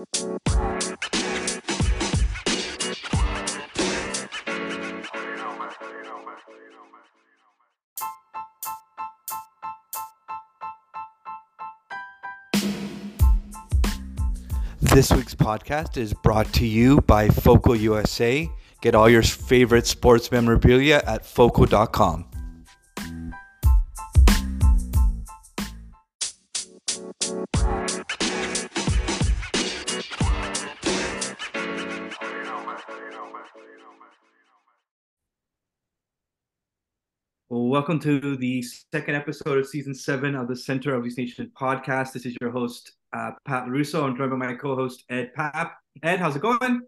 This week's podcast is brought to you by Foco USA. Get all your favorite sports memorabilia at foco.com. welcome to the second episode of season seven of the Center of Leafs Nation podcast. This is your host, uh, Pat Russo. I'm joined by my co-host Ed Pap. Ed, how's it going?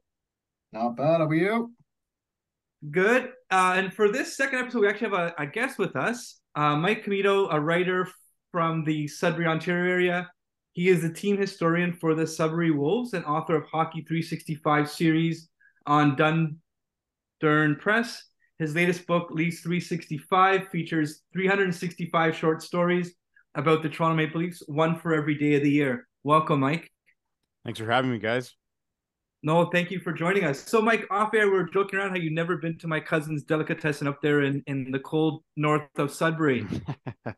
Not bad. How are you? Good. Uh, and for this second episode, we actually have a, a guest with us, uh, Mike Commito, a writer from the Sudbury, Ontario area. He is the team historian for the Sudbury Wolves and author of Hockey 365 series on Dundurn Press. His latest book, Leafs 365, features 365 short stories about the Toronto Maple Leafs, one for every day of the year. Welcome, Mike. Thanks for having me, guys. No, thank you for joining us. So, Mike, off air, we are joking around how you've never been to my cousin's delicatessen up there in, in the cold north of Sudbury. I'm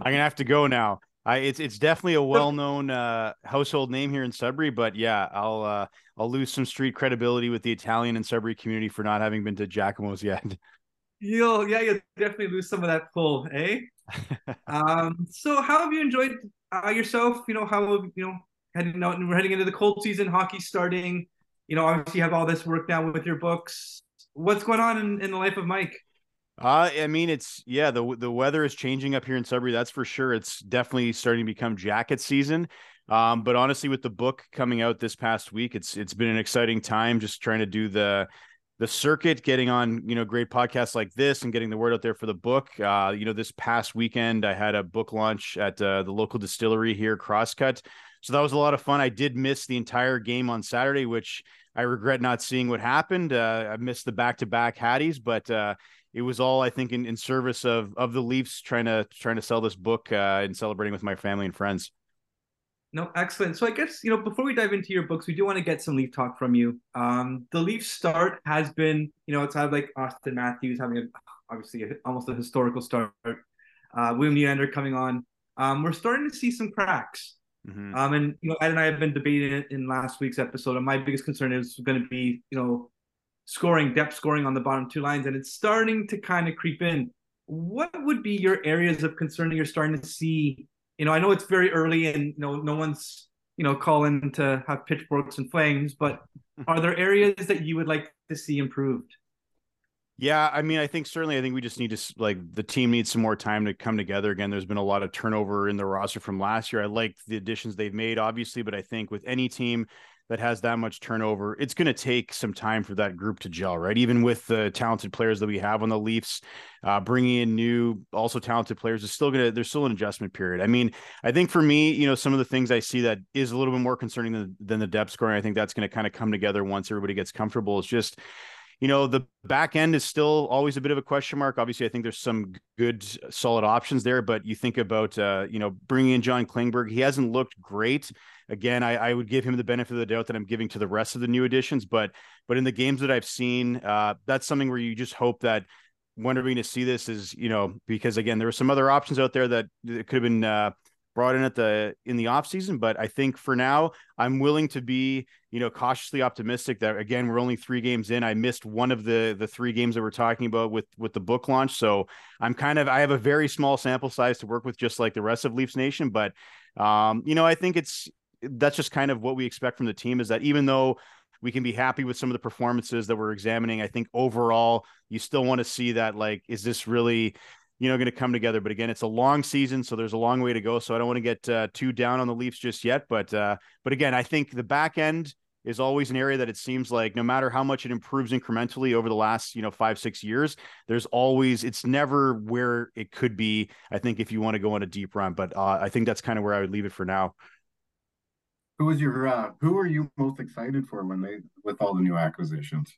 gonna have to go now. I, it's it's definitely a well known uh, household name here in Sudbury, but yeah, I'll uh, I'll lose some street credibility with the Italian and Sudbury community for not having been to Giacomo's yet. You'll yeah, you'll definitely lose some of that pull, eh? um, so how have you enjoyed uh, yourself? You know, how have you know heading out and we're heading into the cold season, hockey starting. You know, obviously you have all this work now with your books. What's going on in, in the life of Mike? Uh, I mean, it's yeah, the the weather is changing up here in Sudbury. That's for sure. It's definitely starting to become jacket season. Um, but honestly, with the book coming out this past week, it's it's been an exciting time. Just trying to do the the circuit, getting on you know great podcasts like this, and getting the word out there for the book. Uh, you know, this past weekend I had a book launch at uh, the local distillery here, Crosscut. So that was a lot of fun. I did miss the entire game on Saturday, which I regret not seeing what happened. Uh, I missed the back to back Hatties, but uh, it was all I think in, in service of of the Leafs trying to trying to sell this book uh, and celebrating with my family and friends. No, excellent. So I guess you know before we dive into your books, we do want to get some Leaf talk from you. Um, the Leaf start has been, you know, it's had like Auston Matthews having a obviously a, almost a historical start. Uh, William Nylander coming on. Um, we're starting to see some cracks. Mm-hmm. Um, and you know, Ed and I have been debating it in last week's episode, and my biggest concern is going to be, you know, scoring, depth scoring on the bottom two lines, and it's starting to kind of creep in. What would be your areas of concern that you're starting to see? You know, I know it's very early, and you know, no one's you know calling to have pitchforks and flames, but are there areas that you would like to see improved? Yeah, I mean, I think certainly, I think we just need to like the team needs some more time to come together again. There's been a lot of turnover in the roster from last year. I like the additions they've made, obviously, but I think with any team that has that much turnover, it's going to take some time for that group to gel, right? Even with the talented players that we have on the Leafs, uh, bringing in new, also talented players is still going to, there's still an adjustment period. I mean, I think for me, you know, some of the things I see that is a little bit more concerning than, than the depth scoring, I think that's going to kind of come together once everybody gets comfortable. It's just, you know, the back end is still always a bit of a question mark. Obviously, I think there's some good, solid options there, but you think about, uh, you know, bringing in John Klingberg, he hasn't looked great. Again, I, I, would give him the benefit of the doubt that I'm giving to the rest of the new additions, but but in the games that I've seen, uh, that's something where you just hope that going to see this is you know because again there were some other options out there that, that could have been uh, brought in at the in the off season but i think for now i'm willing to be you know cautiously optimistic that again we're only three games in i missed one of the the three games that we're talking about with with the book launch so i'm kind of i have a very small sample size to work with just like the rest of leafs nation but um you know i think it's that's just kind of what we expect from the team is that even though we can be happy with some of the performances that we're examining. I think overall, you still want to see that like, is this really you know, going to come together. But again, it's a long season, so there's a long way to go. So I don't want to get uh, too down on the Leafs just yet. But uh, but again, I think the back end is always an area that it seems like no matter how much it improves incrementally over the last you know five six years, there's always it's never where it could be. I think if you want to go on a deep run, but uh, I think that's kind of where I would leave it for now. Who was your uh, who are you most excited for when they with all the new acquisitions?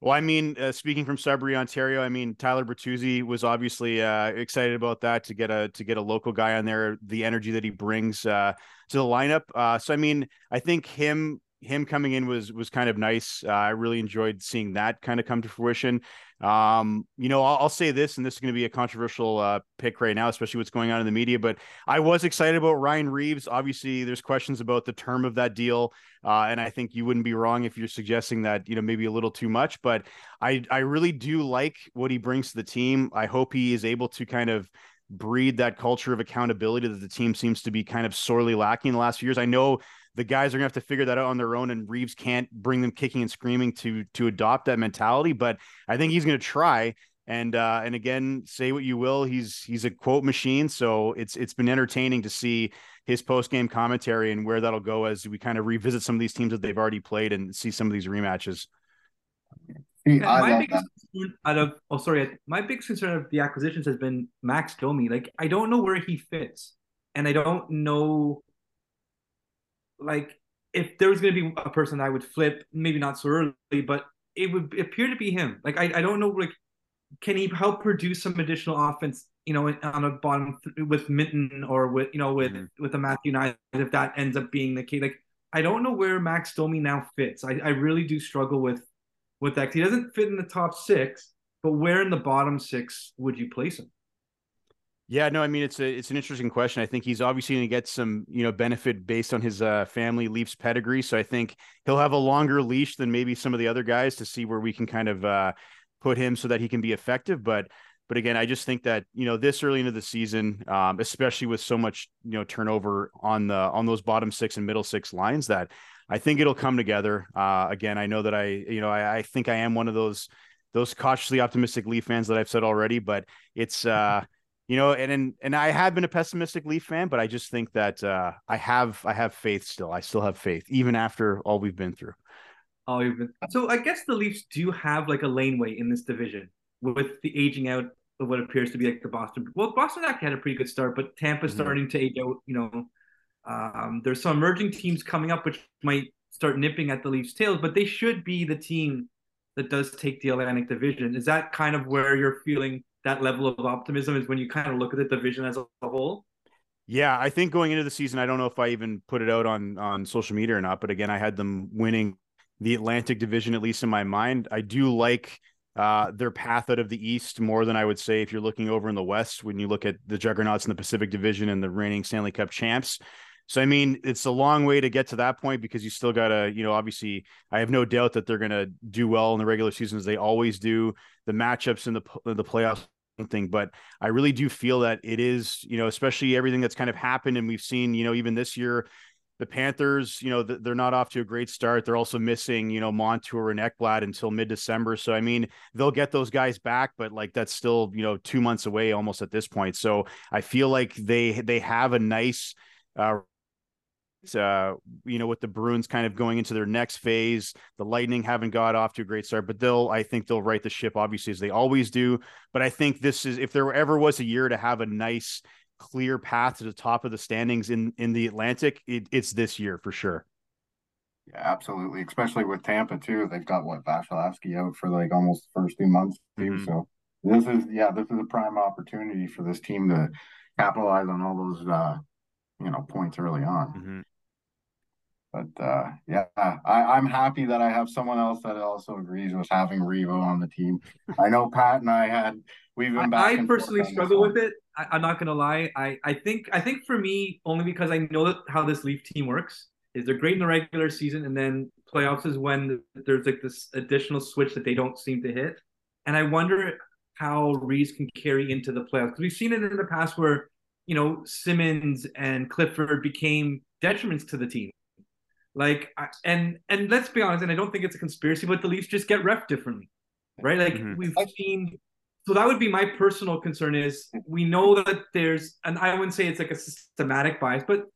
Well, I mean, uh, speaking from Sudbury, Ontario, I mean Tyler Bertuzzi was obviously uh, excited about that to get a to get a local guy on there. The energy that he brings uh, to the lineup. Uh, so, I mean, I think him him coming in was was kind of nice. Uh, I really enjoyed seeing that kind of come to fruition. Um, you know, I'll, I'll, say this, and this is going to be a controversial uh, pick right now, especially what's going on in the media. But I was excited about Ryan Reaves. Obviously, there's questions about the term of that deal, uh, and I think you wouldn't be wrong if you're suggesting that you know maybe a little too much. But I I really do like what he brings to the team. I hope he is able to kind of breed that culture of accountability that the team seems to be kind of sorely lacking in the last few years. I know the guys are gonna have to figure that out on their own, and Reaves can't bring them kicking and screaming to to adopt that mentality. But I think he's gonna try. And uh, and again, say what you will, he's he's a quote machine. So it's it's been entertaining to see his post game commentary and where that'll go as we kind of revisit some of these teams that they've already played and see some of these rematches. my biggest concern out of oh sorry, my biggest concern of the acquisitions has been Max Domi. Like I don't know where he fits, and I don't know like if there was going to be a person I would flip, maybe not so early, but it would appear to be him. Like I, I don't know, like can he help produce some additional offense? You know, on a bottom th- with Minten or with you know with mm-hmm. with the Matthew Knies if that ends up being the case. Like I don't know where Max Domi now fits. I, I really do struggle with with that. He doesn't fit in the top six, but where in the bottom six would you place him? Yeah, no, I mean it's a it's an interesting question. I think he's obviously going to get some you know benefit based on his uh, family Leafs pedigree. So I think he'll have a longer leash than maybe some of the other guys to see where we can kind of uh, put him so that he can be effective. But but again, I just think that you know this early into the season, um, especially with so much you know turnover on the on those bottom six and middle six lines, that I think it'll come together. Uh, again, I know that I you know I, I think I am one of those those cautiously optimistic Leaf fans that I've said already, but it's. uh you know, and and and I have been a pessimistic Leaf fan, but I just think that uh, I have I have faith still. I still have faith even after all we've been through. Oh, been... so I guess the Leafs do have like a laneway in this division with the aging out of what appears to be like the Boston. Well, Boston actually had a pretty good start, but Tampa's mm-hmm. starting to age out. You know, um, there's some emerging teams coming up which might start nipping at the Leafs' tails, but they should be the team that does take the Atlantic Division. Is that kind of where you're feeling? That level of optimism is when you kind of look at the division as a whole. Yeah, I think going into the season, I don't know if I even put it out on on social media or not, but again, I had them winning the Atlantic Division at least in my mind. I do like uh, their path out of the East more than I would say if you're looking over in the West when you look at the juggernauts in the Pacific Division and the reigning Stanley Cup champs. So I mean, it's a long way to get to that point because you still gotta, you know, obviously, I have no doubt that they're gonna do well in the regular season as they always do. The matchups in the the playoffs thing, but I really do feel that it is, you know, especially everything that's kind of happened, and we've seen, you know, even this year, the Panthers, you know, they're not off to a great start. They're also missing, you know, Montour and Ekblad until mid December. So, I mean, they'll get those guys back, but like that's still, you know, two months away almost at this point. So I feel like they, they have a nice, uh, uh, you know, with the Bruins kind of going into their next phase, the Lightning haven't got off to a great start, but they'll, I think they'll right the ship, obviously, as they always do. But I think this is, if there ever was a year to have a nice, clear path to the top of the standings in in the Atlantic, it, it's this year for sure. Yeah, absolutely. Especially with Tampa too. They've got what Vasilevskiy out for like almost the first two months too. Mm-hmm. So this is yeah, this is a prime opportunity for this team to capitalize on all those uh you know points early on. Mm-hmm. But uh, yeah, I, am happy that I have someone else that also agrees with having Revo on the team. I know Pat and I had we've been back. I, personally struggle with it. I, am not gonna lie. I, I think I think for me only because I know that how this Leaf team works is they're great in the regular season and then playoffs is when there's like this additional switch that they don't seem to hit. And I wonder how Reese can carry into the playoffs because we've seen it in the past where you know Simmonds and Clifford became detriments to the team like, and and let's be honest, and I don't think it's a conspiracy, but the Leafs just get ref differently, right? Like mm-hmm. we've seen. So that would be my personal concern. Is we know that there's, and I wouldn't say it's like a systematic bias, but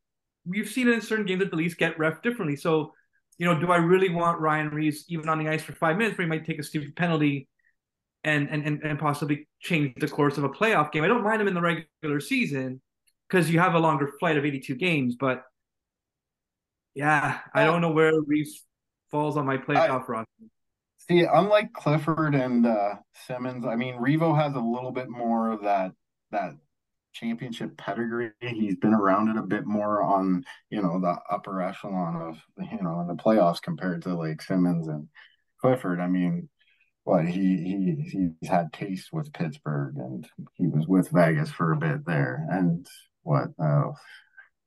we've seen in certain games that the Leafs get ref differently. So, you know, do I really want Ryan Reaves even on the ice for five minutes where he might take a stupid penalty and and and, and possibly change the course of a playoff game? I don't mind him in the regular season because you have a longer flight of 82 games, but yeah, I don't know where Reese falls on my playoff roster. See, unlike Clifford and uh, Simmonds, I mean, Revo has a little bit more of that that championship pedigree. He's been around it a bit more on, you know, the upper echelon of, you know, in the playoffs compared to like Simmonds and Clifford. I mean, what he he he's had taste with Pittsburgh and he was with Vegas for a bit there. And what uh,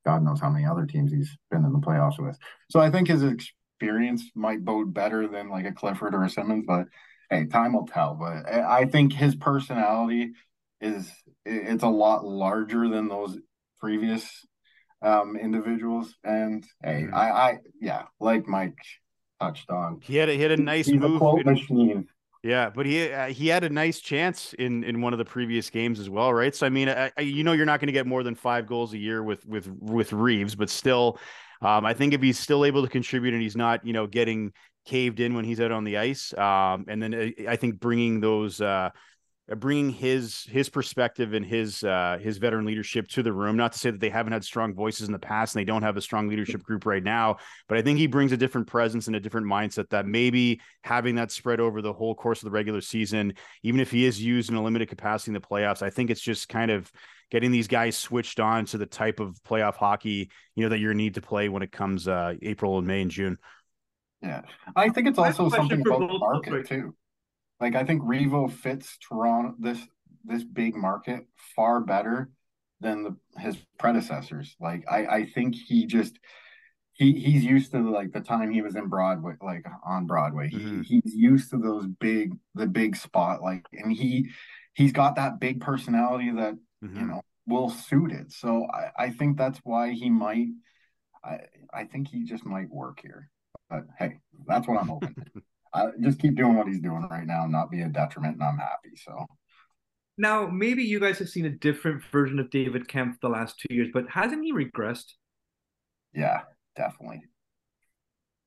God knows how many other teams he's been in the playoffs with. So I think his experience might bode better than like a Clifford or a Simmonds, but hey, time will tell. But I think his personality is it's a lot larger than those previous um individuals. And hey, mm-hmm. I I yeah, like Mike touched on. He had a, he had a nice he's move. A quote in, machine. Yeah, but he uh, he had a nice chance in in one of the previous games as well, right? So I mean, I, you know, you're not going to get more than five goals a year with with with Reaves, but still, um, I think if he's still able to contribute and he's not, you know, getting caved in when he's out on the ice, um, and then uh, I think bringing those uh, bringing his his perspective and his uh, his veteran leadership to the room. Not to say that they haven't had strong voices in the past and they don't have a strong leadership group right now, but I think he brings a different presence and a different mindset that maybe having that spread over the whole course of the regular season, even if he is used in a limited capacity in the playoffs, I think it's just kind of getting these guys switched on to the type of playoff hockey you know that you need to play when it comes uh, April and May and June. Yeah, I think it's also something about the market too. Like I think Revo fits Toronto this this big market far better than the his predecessors. Like I I think he just he he's used to like the time he was in Broadway, like on Broadway. Mm-hmm. He he's used to those big the big spotlight, and he he's got that big personality that mm-hmm. you know will suit it. So I I think that's why he might. I I think he just might work here. But hey, that's what I'm hoping. I just keep doing what he's doing right now and not be a detriment, and I'm happy. So now maybe you guys have seen a different version of David Kampf the last two years, but hasn't he regressed? Yeah, definitely.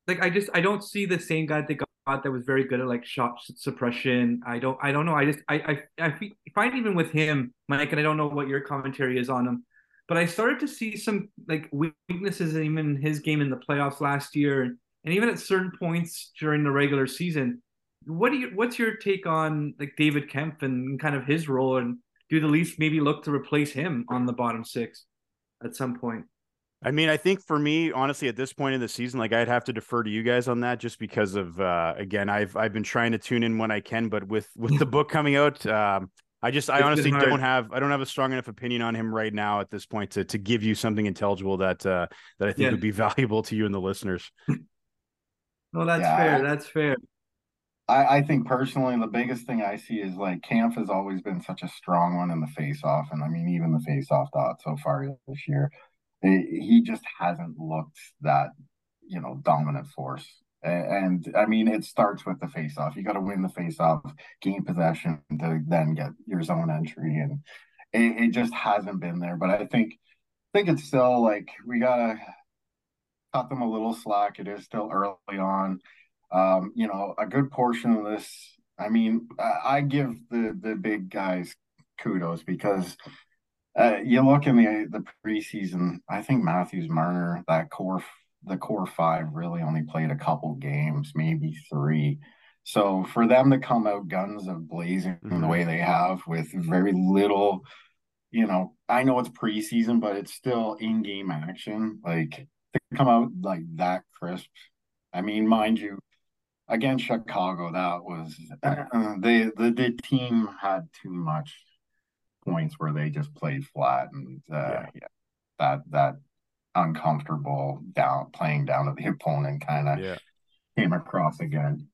Like I just I don't see the same guy that got that was very good at like shot suppression. I don't I don't know. I just I I I find even with him, Mike, and I don't know what your commentary is on him, but I started to see some like weaknesses even in his game in the playoffs last year and even at certain points during the regular season. What do you? What's your take on like David Kampf and kind of his role, and do the Leafs maybe look to replace him on the bottom six at some point? I mean, I think for me, honestly, at this point in the season, like I'd have to defer to you guys on that, just because of uh, again, I've I've been trying to tune in when I can, but with with the book coming out, um, I just I it's honestly don't have I don't have a strong enough opinion on him right now at this point to to give you something intelligible that uh, that I think yeah. would be valuable to you and the listeners. No, that's yeah, fair. That's fair. I, I think personally, the biggest thing I see is like Kampf has always been such a strong one in the face-off, and I mean even the face-off dot so far this year, it, he just hasn't looked that you know dominant force. And, and I mean, it starts with the face-off. You got to win the face-off, gain possession to then get your zone entry, and it, it just hasn't been there. But I think I think it's still like we gotta cut them a little slack. It is still early on. Um, you know, a good portion of this. I mean, I, I give the the big guys kudos because uh, you look in the the preseason. I think Matthews Marner, that core the core five, really only played a couple games, maybe three. So for them to come out guns of blazing mm-hmm. the way they have with very little, you know, I know it's preseason, but it's still in game action. Like to come out like that crisp. I mean, mind you, against Chicago, that was uh, they the, the team had too much points where they just played flat and uh, yeah. yeah. that that uncomfortable down playing down to the opponent kind of yeah. came across again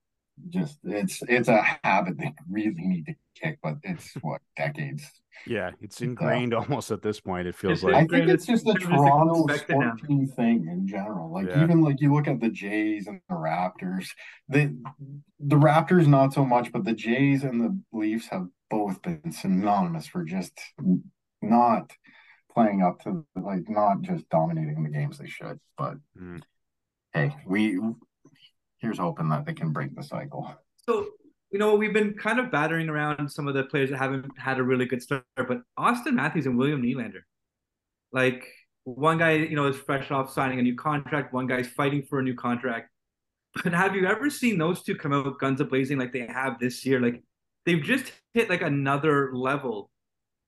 just it's it's a habit they really need to kick, but it's what decades. Yeah, it's ingrained uh, almost at this point. It feels like I think it's just a Toronto sport team thing in general. Like yeah. even like you look at the Jays and the Raptors, the the Raptors not so much, but the Jays and the Leafs have both been synonymous for just not playing up to like not just dominating the games they should. But mm. hey, we here's hoping that they can break the cycle. So, you know, we've been kind of battering around some of the players that haven't had a really good start, but Auston Matthews and William Nylander, like one guy, you know, is fresh off signing a new contract. One guy's fighting for a new contract. But have you ever seen those two come out guns a blazing like they have this year? Like they've just hit like another level.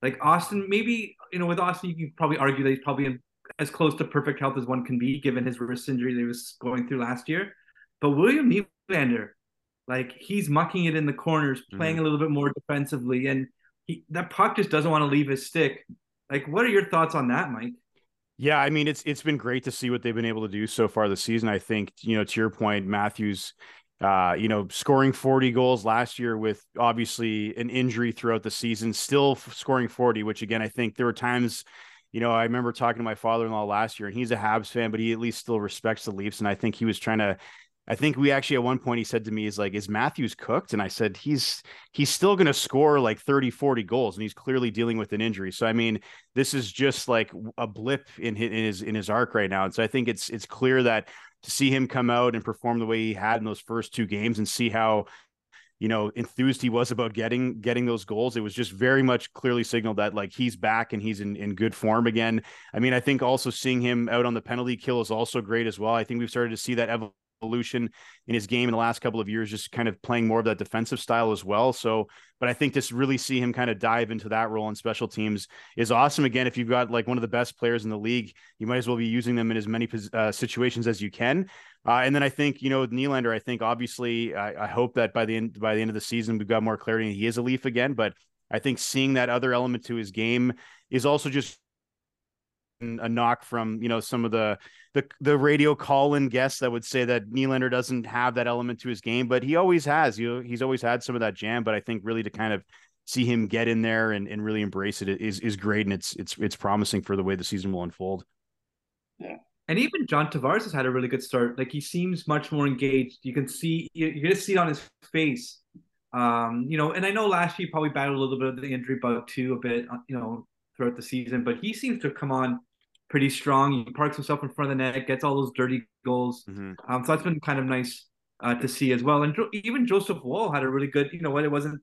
Like Auston, maybe you know, with Auston, you can probably argue that he's probably in as close to perfect health as one can be, given his wrist injury that he was going through last year. But William Nylander, like he's mucking it in the corners, playing mm-hmm. a little bit more defensively, and he, that puck just doesn't want to leave his stick. Like, what are your thoughts on that, Mike? Yeah, I mean it's it's been great to see what they've been able to do so far this season. I think you know to your point, Matthews, uh, you know, scoring 40 goals last year with obviously an injury throughout the season, still scoring 40, which again I think there were times. You know, I remember talking to my father-in-law last year, and he's a Habs fan, but he at least still respects the Leafs. And I think he was trying to I think we actually at one point he said to me, "Is like, is Matthews cooked?" And I said, "He's he's still going to score like 30, 40 goals, and he's clearly dealing with an injury. So I mean, this is just like a blip in his in his, in his arc right now. And so I think it's it's clear that to see him come out and perform the way he had in those first two games, and see how you know enthused he was about getting getting those goals it was just very much clearly signaled that like he's back and he's in, in good form again i mean i think also seeing him out on the penalty kill is also great as well i think we've started to see that evolution in his game in the last couple of years, just kind of playing more of that defensive style as well. So, but I think to really see him kind of dive into that role in special teams is awesome. Again, if you've got like one of the best players in the league, you might as well be using them in as many uh, situations as you can. Uh, and then I think you know Nylander. I think obviously I, I, hope that by the end by the end of the season we've got more clarity. And he is a Leaf again, but I think seeing that other element to his game is also just a knock from you know some of the the the radio call-in guests that would say that Nylander doesn't have that element to his game, but he always has. You know, he's always had some of that jam. But I think really to kind of see him get in there and, and really embrace it is is great, and it's it's it's promising for the way the season will unfold. Yeah. And even John Tavares has had a really good start. Like he seems much more engaged. You can see you're gonna see it on his face. Um, you know, and I know last year he probably battled a little bit of the injury bug too, a bit, uh, you know, throughout the season. But he seems to come on pretty strong. He parks himself in front of the net, gets all those dirty goals. Mm-hmm. Um, so that's been kind of nice uh, to see as well. And jo- even Joseph Woll had a really good, you know, what it wasn't,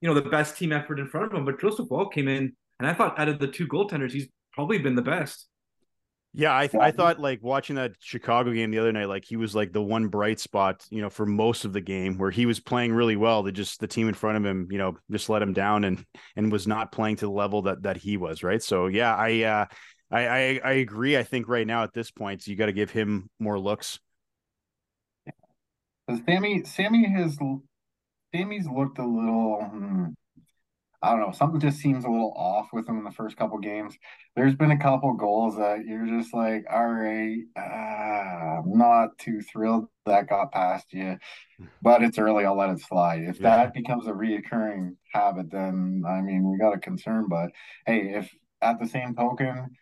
you know, the best team effort in front of him, but Joseph Woll came in, and I thought out of the two goaltenders, he's probably been the best. Yeah, I th- I thought like watching that Chicago game the other night, like he was like the one bright spot, you know, for most of the game where he was playing really well. They just the team in front of him, you know, just let him down and and was not playing to the level that that he was, right? So yeah, I uh I, I, I agree. I think right now at this point, you got to give him more looks. Sammy, Sammy has, Sammy's looked a little. Hmm, I don't know. Something just seems a little off with him in the first couple games. There's been a couple goals that you're just like, all right, uh, I'm not too thrilled that got past you, but it's early. I'll let it slide. If yeah. that becomes a reoccurring habit, then I mean, we got a concern. But hey, if at the same token,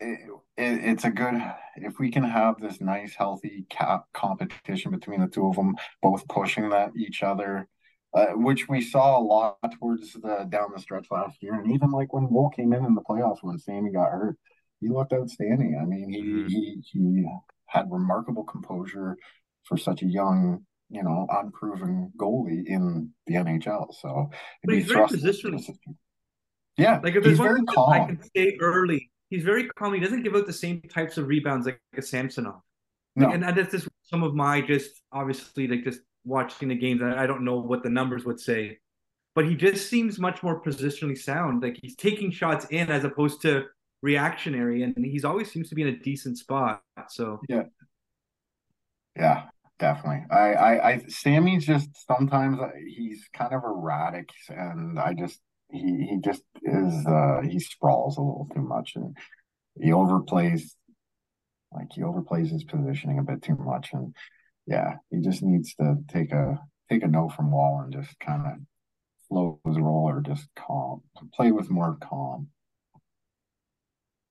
it, it, it's a good if we can have this nice healthy cap competition between the two of them both pushing that each other uh, which we saw a lot towards the down the stretch last year. And even like when Woll came in in the playoffs when Sammy got hurt he looked outstanding. I mean he mm-hmm. he he had remarkable composure for such a young you know unproven goalie in the NHL so but he's very positionally yeah like if there's one calm. I can stay early he's very calm. He doesn't give out the same types of rebounds like a Samsonov. No. and that's just some of my just obviously like just watching the games. I don't know what the numbers would say, but he just seems much more positionally sound. Like he's taking shots in as opposed to reactionary, and he's always seems to be in a decent spot. So yeah, yeah, definitely. I, I, I Sammy's just sometimes uh, he's kind of erratic, and I just he he just is uh he sprawls a little too much and he overplays like he overplays his positioning a bit too much and yeah he just needs to take a take a note from Woll and just kind of flow his role or just calm play with more calm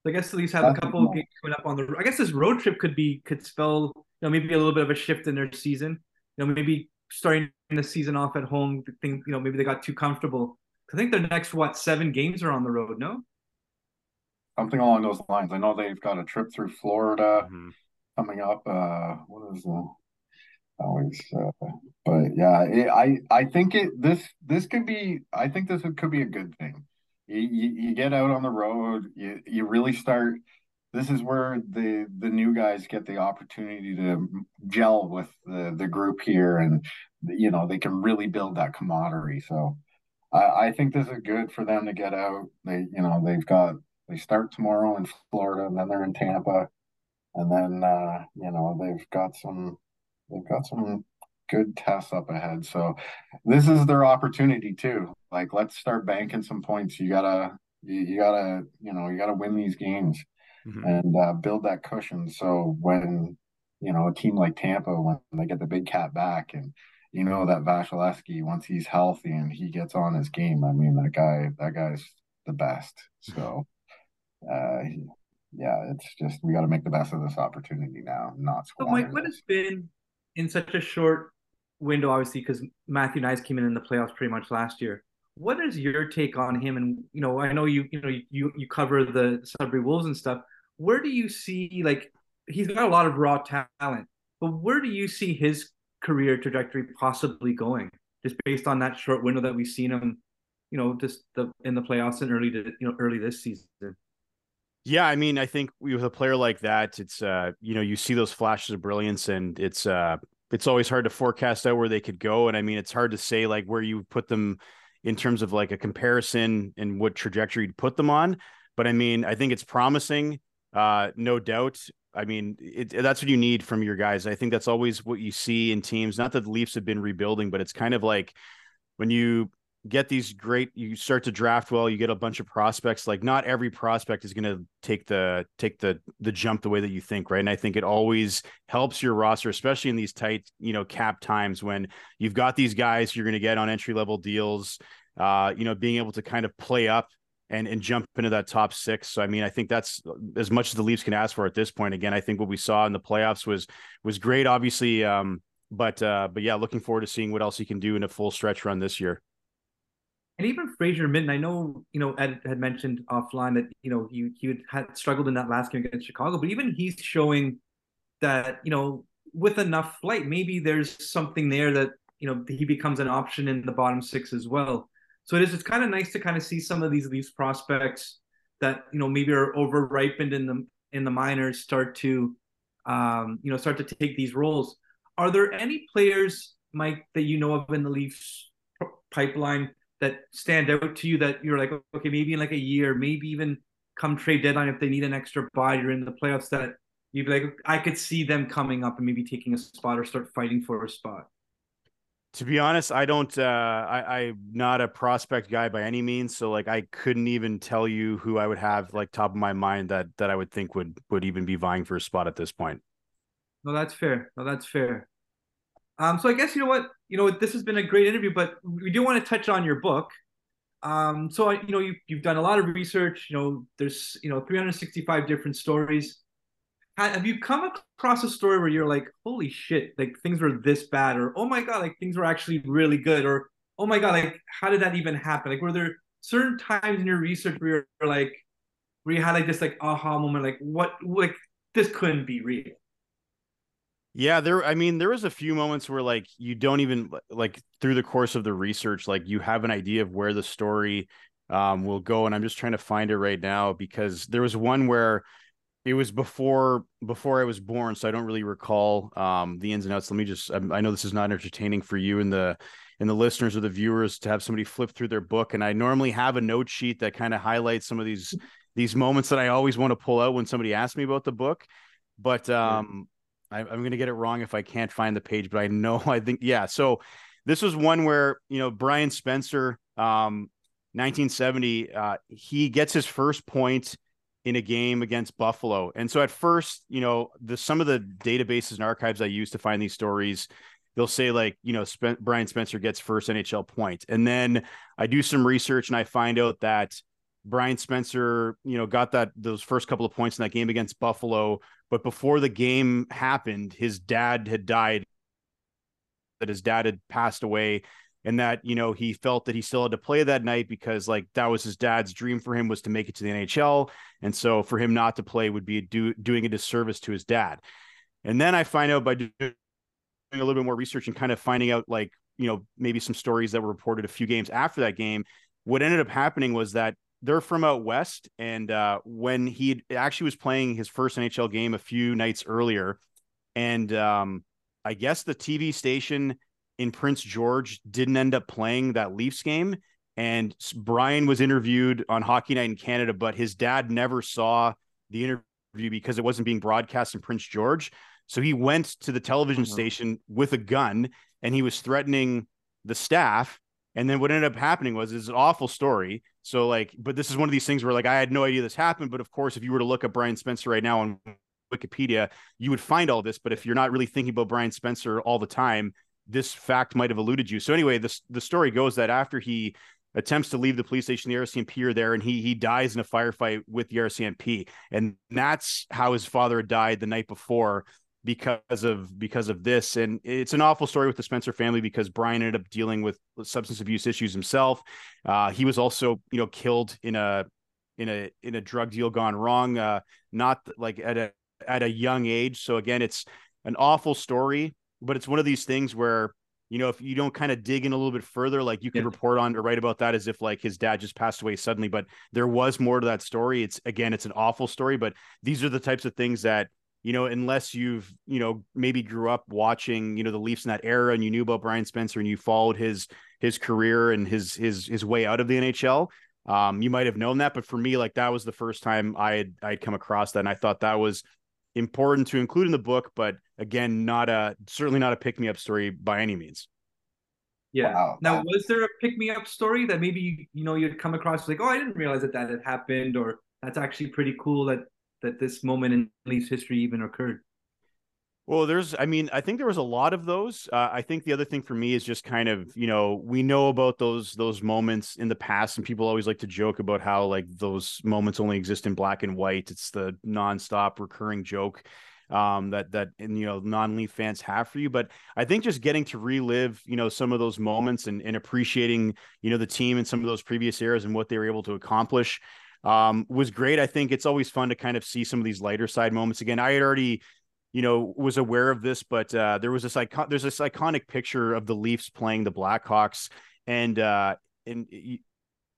I guess at least have That's a couple of games coming up on the. I guess this road trip could be could spell you know maybe a little bit of a shift in their season. You know maybe starting the season off at home. Think you know maybe they got too comfortable I think the next what seven games are on the road. No, something along those lines. I know they've got a trip through Florida mm-hmm. coming up. Uh, what is the always? Uh, but yeah, it, I I think it this this could be. I think this could be a good thing. You, you, you get out on the road. You you really start this is where the the new guys get the opportunity to gel with the the group here, and you know they can really build that camaraderie. So I, I think this is good for them to get out. They you know they've got they start tomorrow in Florida, and then they're in Tampa, and then uh, you know they've got some they've got some good tests up ahead. So this is their opportunity too. Like let's start banking some points. You gotta you, you gotta you know you gotta win these games mm-hmm. and uh, build that cushion. So when you know a team like Tampa when they get the big cat back and you know that Vasilevskiy once he's healthy and he gets on his game, I mean that guy that guy's the best. So uh yeah, it's just we got to make the best of this opportunity now, not so Mike, what has been in such a short window, obviously, because Matthew Knies came in in the playoffs pretty much last year. What is your take on him? And you know, I know you you know you you cover the Sudbury Wolves and stuff where do you see like he's got a lot of raw talent, but where do you see his career trajectory possibly going? Just based on that short window that we've seen him, you know, just the in the playoffs and early to you know early this season. Yeah, I mean, I think with a player like that, it's uh, you know, you see those flashes of brilliance, and it's uh, it's always hard to forecast out where they could go, and I mean, it's hard to say like where you put them in terms of like a comparison and what trajectory to put them on. But I mean, I think it's promising. Uh, no doubt. I mean, it, that's what you need from your guys. I think that's always what you see in teams. Not that the Leafs have been rebuilding, but it's kind of like when you get these great, you start to draft well, you get a bunch of prospects. Like not every prospect is going to take the take the the jump the way that you think, right? And I think it always helps your roster, especially in these tight, you know, cap times when you've got these guys you're going to get on entry level deals. Uh, you know, being able to kind of play up and and jump into that top six. So I mean, I think that's as much as the Leafs can ask for at this point. Again, I think what we saw in the playoffs was was great, obviously. Um, but uh, but yeah, looking forward to seeing what else he can do in a full stretch run this year. And even Fraser Minten, I know you know Ed had mentioned offline that you know he he had struggled in that last game against Chicago, but even he's showing that you know with enough flight, maybe there's something there that you know he becomes an option in the bottom six as well. So it is. It's kind of nice to kind of see some of these these prospects that you know maybe are over ripened in the in the minors start to um, you know start to take these roles. Are there any players, Mike, that you know of in the Leafs pipeline that stand out to you that you're like, okay, maybe in like a year, maybe even come trade deadline if they need an extra or in the playoffs that you'd be like, I could see them coming up and maybe taking a spot or start fighting for a spot. To be honest, I don't. Uh, I, I'm not a prospect guy by any means, so like I couldn't even tell you who I would have like top of my mind that that I would think would would even be vying for a spot at this point. No, that's fair. No, that's fair. Um, so I guess you know what you know. This has been a great interview, but we do want to touch on your book. Um, so you know you you've done a lot of research. You know, there's you know 365 different stories have you come across a story where you're like, holy shit, like things were this bad, or oh my god, like things were actually really good, or oh my god, like how did that even happen? Like, were there certain times in your research where you're like, where you had like this like aha moment, like what, like this couldn't be real? Yeah, there. I mean, there was a few moments where like you don't even like through the course of the research, like you have an idea of where the story um, will go, and I'm just trying to find it right now because there was one where it was before before I was born, so I don't really recall um, the ins and outs. Let me just I, I know this is not entertaining for you and the and the listeners or the viewers to have somebody flip through their book. And I normally have a note sheet that kind of highlights some of these these moments that I always want to pull out when somebody asks me about the book. But um, I, I'm going to get it wrong if I can't find the page. But I know I think yeah. So this was one where you know Brian Spencer, um, 1970, uh, he gets his first point in a game against Buffalo. And so at first, you know, the some of the databases and archives I use to find these stories, they'll say like, you know, Brian Spencer gets first NHL point. And then I do some research and I find out that Brian Spencer, you know, got that those first couple of points in that game against Buffalo, but before the game happened, his dad had died that his dad had passed away and that you know he felt that he still had to play that night because like that was his dad's dream for him was to make it to the NHL and so for him not to play would be do, doing a disservice to his dad. And then I find out by doing a little bit more research and kind of finding out like you know maybe some stories that were reported a few games after that game what ended up happening was that they're from out west, and uh, when he actually was playing his first NHL game a few nights earlier, and um, I guess the TV station in Prince George didn't end up playing that Leafs game, and Brian was interviewed on Hockey Night in Canada, but his dad never saw the interview because it wasn't being broadcast in Prince George. So he went to the television uh-huh. station with a gun and he was threatening the staff. And then what ended up happening was it's an awful story. So like, but this is one of these things where like I had no idea this happened. But of course, if you were to look up Brian Spencer right now on Wikipedia, you would find all this. But if you're not really thinking about Brian Spencer all the time, this fact might have eluded you. So anyway, the the story goes that after he attempts to leave the police station, the RCMP are there, and he he dies in a firefight with the RCMP, and that's how his father died the night before because of because of this. And it's an awful story with the spencer family because brian ended up dealing with substance abuse issues himself. Uh, he was also you know killed in a in a in a drug deal gone wrong uh, not like at a at a young age. So again it's an awful story but it's one of these things where you know if you don't kind of dig in a little bit further like you could yeah. report on or write about that as if like his dad just passed away suddenly but there was more to that story it's again it's an awful story but these are the types of things that you know, unless you've, you know, maybe grew up watching, you know, the Leafs in that era and you knew about Brian Spencer and you followed his his career and his his his way out of the NHL, um, you might have known that. But for me, like that was the first time I had I'd come across that, and I thought that was important to include in the book. But again, not a certainly not a pick me up story by any means. Yeah. Wow. Now, was there a pick me up story that maybe you know you'd come across like, oh, I didn't realize that that had happened, or that's actually pretty cool that that this moment in Leafs history even occurred? Well, there's, I mean, I think there was a lot of those. Uh, I think the other thing for me is just kind of, you know, we know about those those moments in the past, and people always like to joke about how like those moments only exist in black and white. It's the nonstop recurring joke um, that that and you know non-Leaf fans have for you. But I think just getting to relive, you know, some of those moments and, and appreciating, you know, the team in some of those previous eras and what they were able to accomplish um, was great. I think it's always fun to kind of see some of these lighter side moments again. I had already, you know, was aware of this, but uh, there was this icon. There's this iconic picture of the Leafs playing the Blackhawks, and uh, and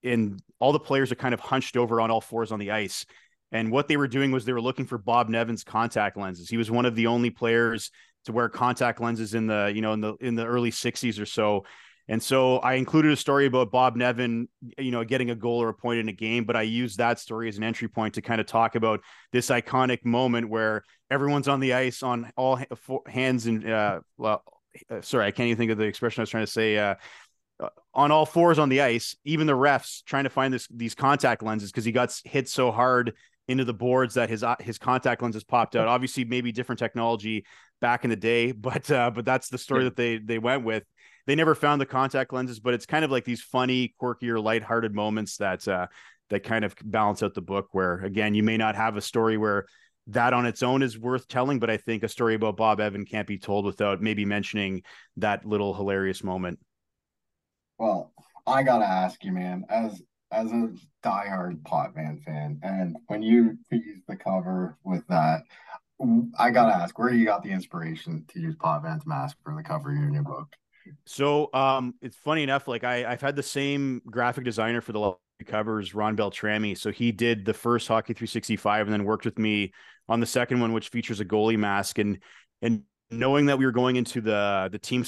and all the players are kind of hunched over on all fours on the ice. And what they were doing was they were looking for Bob Nevin's contact lenses. He was one of the only players to wear contact lenses in the you know in the in the early 60s or so and so I included a story about Bob Nevin, you know, getting a goal or a point in a game, but I used that story as an entry point to kind of talk about this iconic moment where everyone's on the ice on all hands and uh, well, uh, sorry, I can't even think of the expression I was trying to say. Uh, uh, on all fours on the ice, even the refs trying to find this these contact lenses because he got hit so hard into the boards that his uh, his contact lenses popped out. Obviously, maybe different technology back in the day, but uh, but that's the story that they they went with they never found the contact lenses, but it's kind of like these funny, quirky, or lighthearted moments that uh, that kind of balance out the book. Where again, you may not have a story where that on its own is worth telling, but I think a story about Bob Nevin can't be told without maybe mentioning that little hilarious moment. Well, I gotta ask you, man, as as a diehard Potvin fan, and when you use the cover with that, I gotta ask, where you got the inspiration to use Potvin's mask for the cover of your new book? So um, it's funny enough. Like I, I've had the same graphic designer for the covers, Ron Beltrami. So he did the first Hockey 365, and then worked with me on the second one, which features a goalie mask. And and knowing that we were going into the the team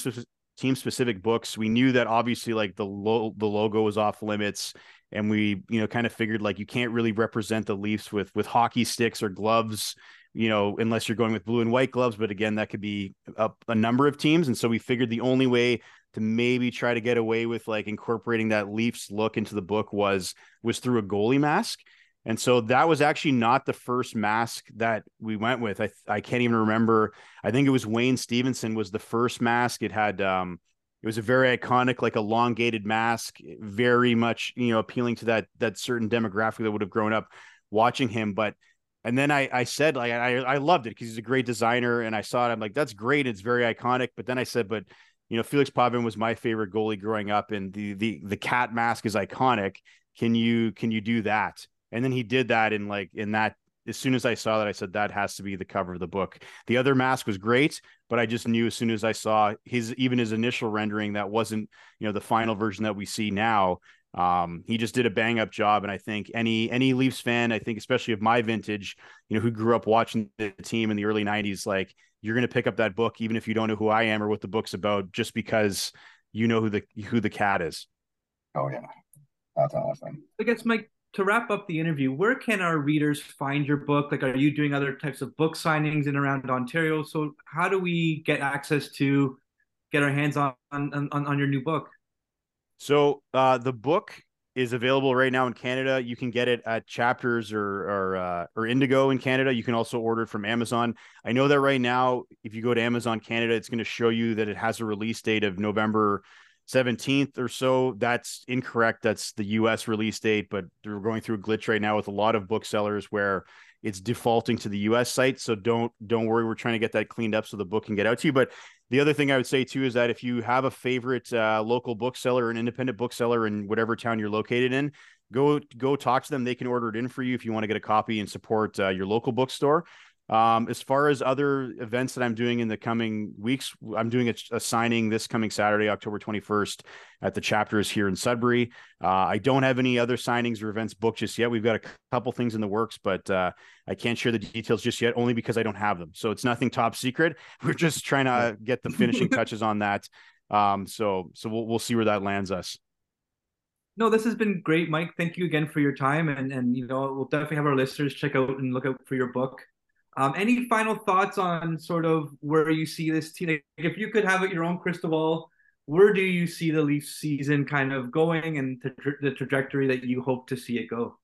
team specific books, we knew that obviously like the lo- the logo was off limits, and we you know kind of figured like you can't really represent the Leafs with with hockey sticks or gloves you know, unless you're going with blue and white gloves. But again, that could be a, a number of teams. And so we figured the only way to maybe try to get away with like incorporating that Leafs look into the book was was through a goalie mask. And so that was actually not the first mask that we went with. I I can't even remember. I think it was Wayne Stevenson was the first mask. It had um it was a very iconic like elongated mask, very much, you know, appealing to that that certain demographic that would have grown up watching him, but and then I, I said like I, I loved it because he's a great designer, and I saw it. I'm like, that's great. It's very iconic. But then I said, but you know, Felix Potvin was my favorite goalie growing up, and the the the cat mask is iconic. Can you can you do that? And then he did that in like in that. As soon as I saw that, I said that has to be the cover of the book. The other mask was great, but I just knew as soon as I saw his even his initial rendering that wasn't you know the final version that we see now Um, he just did a bang up job, and I think any any Leafs fan, I think especially of my vintage, you know, who grew up watching the team in the early '90s, like you're going to pick up that book even if you don't know who I am or what the book's about, just because you know who the who the cat is. Oh yeah, that's awesome. I guess Mike, to wrap up the interview, where can our readers find your book? Like, are you doing other types of book signings in around Ontario? So, how do we get access to get our hands on on, on your new book? So, uh, the book is available right now in Canada. You can get it at Chapters or or uh, or Indigo in Canada. You can also order it from Amazon. I know that right now, if you go to Amazon Canada, it's going to show you that it has a release date of November 17th or so. That's incorrect. That's the US release date, but we're going through a glitch right now with a lot of booksellers where it's defaulting to the US site. So don't don't worry. We're trying to get that cleaned up so the book can get out to you. But the other thing I would say too is that if you have a favorite uh, local bookseller an independent bookseller in whatever town you're located in, go go talk to them. They can order it in for you if you want to get a copy and support uh, your local bookstore. Um, as far as other events that I'm doing in the coming weeks, I'm doing a, a, signing this coming Saturday, October 21st, at the chapters here in Sudbury. Uh, I don't have any other signings or events booked just yet. We've got a couple things in the works, but uh, I can't share the details just yet, only because I don't have them. So it's nothing top secret. We're just trying to get the finishing touches on that. Um, so so we'll we'll see where that lands us. No, this has been great, Mike. Thank you again for your time, and and you know we'll definitely have our listeners check out and look out for your book. Um, any final thoughts on sort of where you see this team? Like if you could have it your own crystal ball, where do you see the Leafs season kind of going and the, the trajectory that you hope to see it go?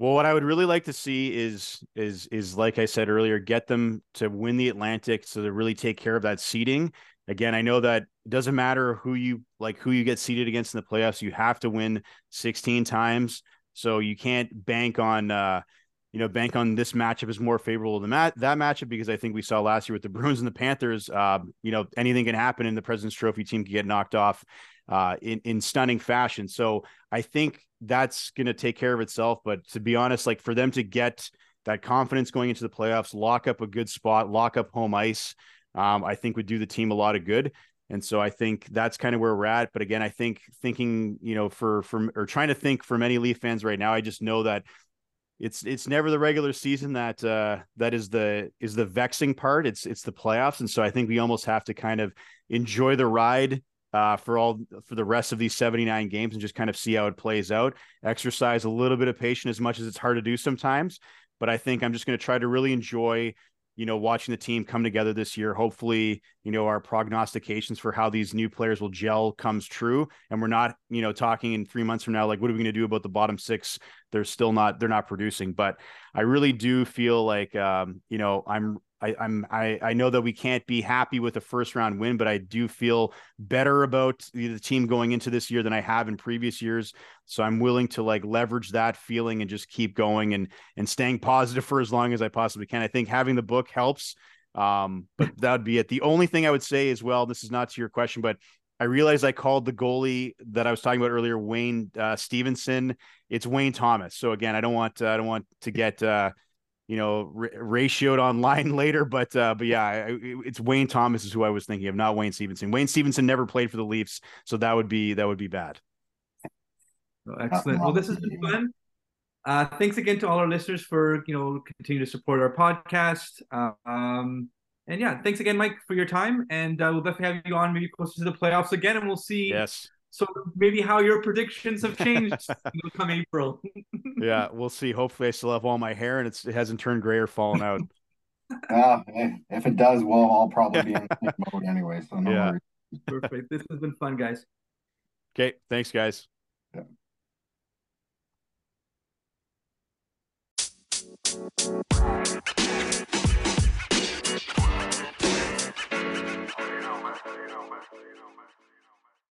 Well, what I would really like to see is is is like I said earlier, get them to win the Atlantic so to really take care of that seeding. Again, I know that it doesn't matter who you like who you get seeded against in the playoffs, you have to win 16 times. So you can't bank on uh you know, bank on this matchup is more favorable than that that matchup because I think we saw last year with the Bruins and the Panthers. Uh, you know, anything can happen, and the President's Trophy team can get knocked off uh, in in stunning fashion. So I think that's going to take care of itself. But to be honest, like for them to get that confidence going into the playoffs, lock up a good spot, lock up home ice, um, I think would do the team a lot of good. And so I think that's kind of where we're at. But again, I think thinking, you know, for from or trying to think for many Leaf fans right now, I just know that it's it's never the regular season that uh, that is the is the vexing part. It's it's the playoffs, and so I think we almost have to kind of enjoy the ride uh, for all for the rest of these 79 games and just kind of see how it plays out. Exercise a little bit of patience as much as it's hard to do sometimes, but I think I'm just going to try to really enjoy you know, watching the team come together this year. Hopefully, you know, our prognostications for how these new players will gel comes true. And we're not, you know, talking in three months from now, like, what are we going to do about the bottom six? They're still not, they're not producing. But I really do feel like, um, you know, I'm I, I'm I, I know that we can't be happy with a first round win, but I do feel better about the team going into this year than I have in previous years. So I'm willing to like leverage that feeling and just keep going and and staying positive for as long as I possibly can. I think having the book helps. Um, but that would be it. The only thing I would say as well, this is not to your question, but I realized I called the goalie that I was talking about earlier, Wayne uh, Stephenson. It's Wayne Thomas. So again, I don't want uh, I don't want to get uh, you know, r- ratioed online later. But uh, but yeah, I, it's Wayne Thomas is who I was thinking of, not Wayne Stephenson. Wayne Stephenson never played for the Leafs, so that would be that would be bad. Oh, excellent. Well, this has been fun. Uh, thanks again to all our listeners for you know continue to support our podcast. Um, and yeah, thanks again, Mike, for your time. And uh, we'll definitely have you on maybe closer to the playoffs again, and we'll see. Yes so maybe how your predictions have changed come April. yeah, we'll see. Hopefully, I still have all my hair and it hasn't turned gray or fallen out. Uh, if it does, well, I'll probably be in mode anyway. So no yeah. worries. Perfect. This has been fun, guys. Okay. Thanks, guys. Yeah.